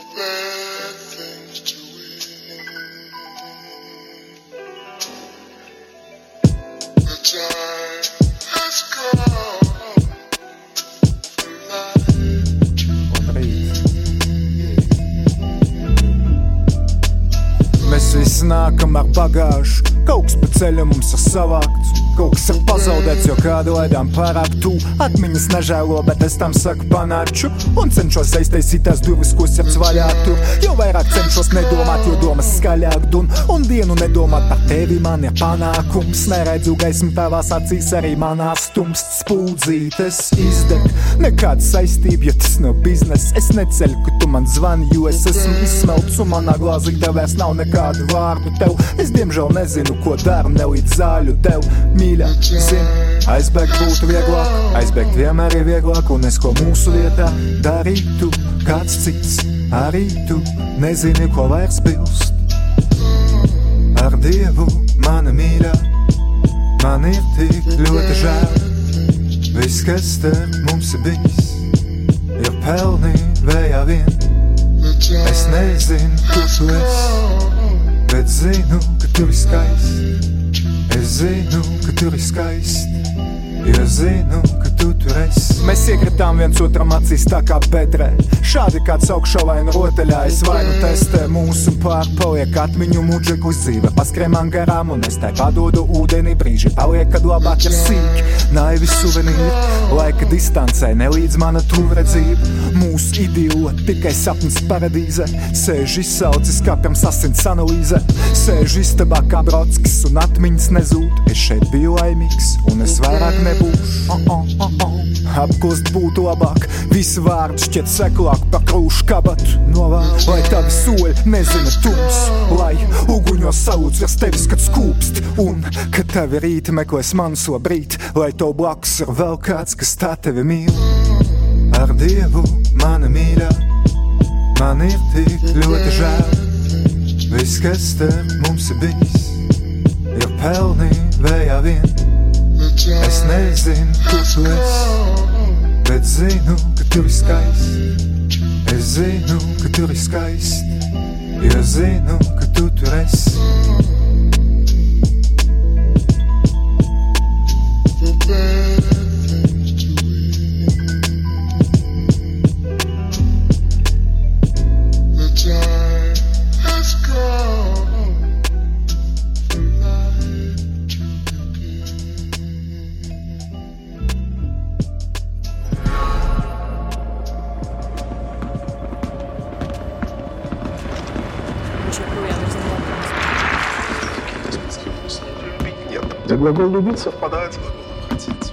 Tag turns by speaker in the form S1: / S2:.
S1: for bad things to win. The time has come for life.
S2: Labrīt. Mēs visi nākam ar bagāžu, kaut kas pa ceļam mums ir savākts. Kaut kas ir pazaudēts, jo kādu laidām pārāk tu Atmiņas nežēlo, bet es tam saku panāču Un cenšos aiztaisīt tās durvis, ko sirds vaļā tur Jo vairāk cenšos nedomāt, jo domas skaļāk dun. Un dienu nedomāt par tevi man ir panākums. Neredzu gaismu tavās acīs, arī manā stums spūdzītes izdeg. Nekāda saistība, jo tas nav biznes. Es neceļu, ka tu man zvani, jo es esmu izsmelts. Un manā glāzītē vairs nav nekādu vārdu tev. Es diemžēl nezinu, ko daru, nelīdz zāļu tev Mīļā, zini, aizbēgt būtu vieglāk Aizbēgt vienmēr ir vieglāk Un es ko mūsu vietā darītu Kāds cits, arī tu Nezini, ko vairs bilst. Ar Dievu, mana mīļā Man ir tik ļoti žēl. Viss, kas te mums ir bijis Ir pelnī vējā vien. Es nezinu, kur tu esi Bet zinu, ka tu esi skaists. Es zinu, ka tu esi skaists Jo zinu, ka tu tur esi. Mēs iekritām viens otram acīs tā kā bedrē. Šādi kāds augšavaina rotaļājas vai nu testē. Mūsu pārpaliek atmiņu muģeku dzīve Paskrēmām garām un es tai padodu ūdeni. Brīži Paliek, kad labāk ir sīki, naivi suvenīri Laika distancē nelīdz mana tuvredzība. Mūsu idioti tikai sapnis paradīzē Sēž izsaucis kā pirms asins analīzē Sēž istabā kā brodskis un atmiņas nezūd. Es šeit biju laimīgs un es vairāk nebūšu. Oh, oh, oh, Apkust būtu labāk, visi vārdi šķiet seklāk par krūšu kabatu Novēl, lai tavi soļi nezina tums. Lai uguņos salūts virs tevis, kad skūpst Un, kad tavi rīti meklēs man so brīt Lai tev blakus ir vēl kāds, kas tā tevi mīl. Ar Dievu, mana mīļā Man ir tik ļoti žēl. Viss, kas te mums ir bijis Ir pelnī vējā vien.
S1: The
S2: Es nezinu, kur tu esi Bet zinu, ka tu esi skaists. Es zinu, ka tu esi skaists Jo zinu, ka tu tur esi
S3: Глагол любить совпадает с глаголом хотеть.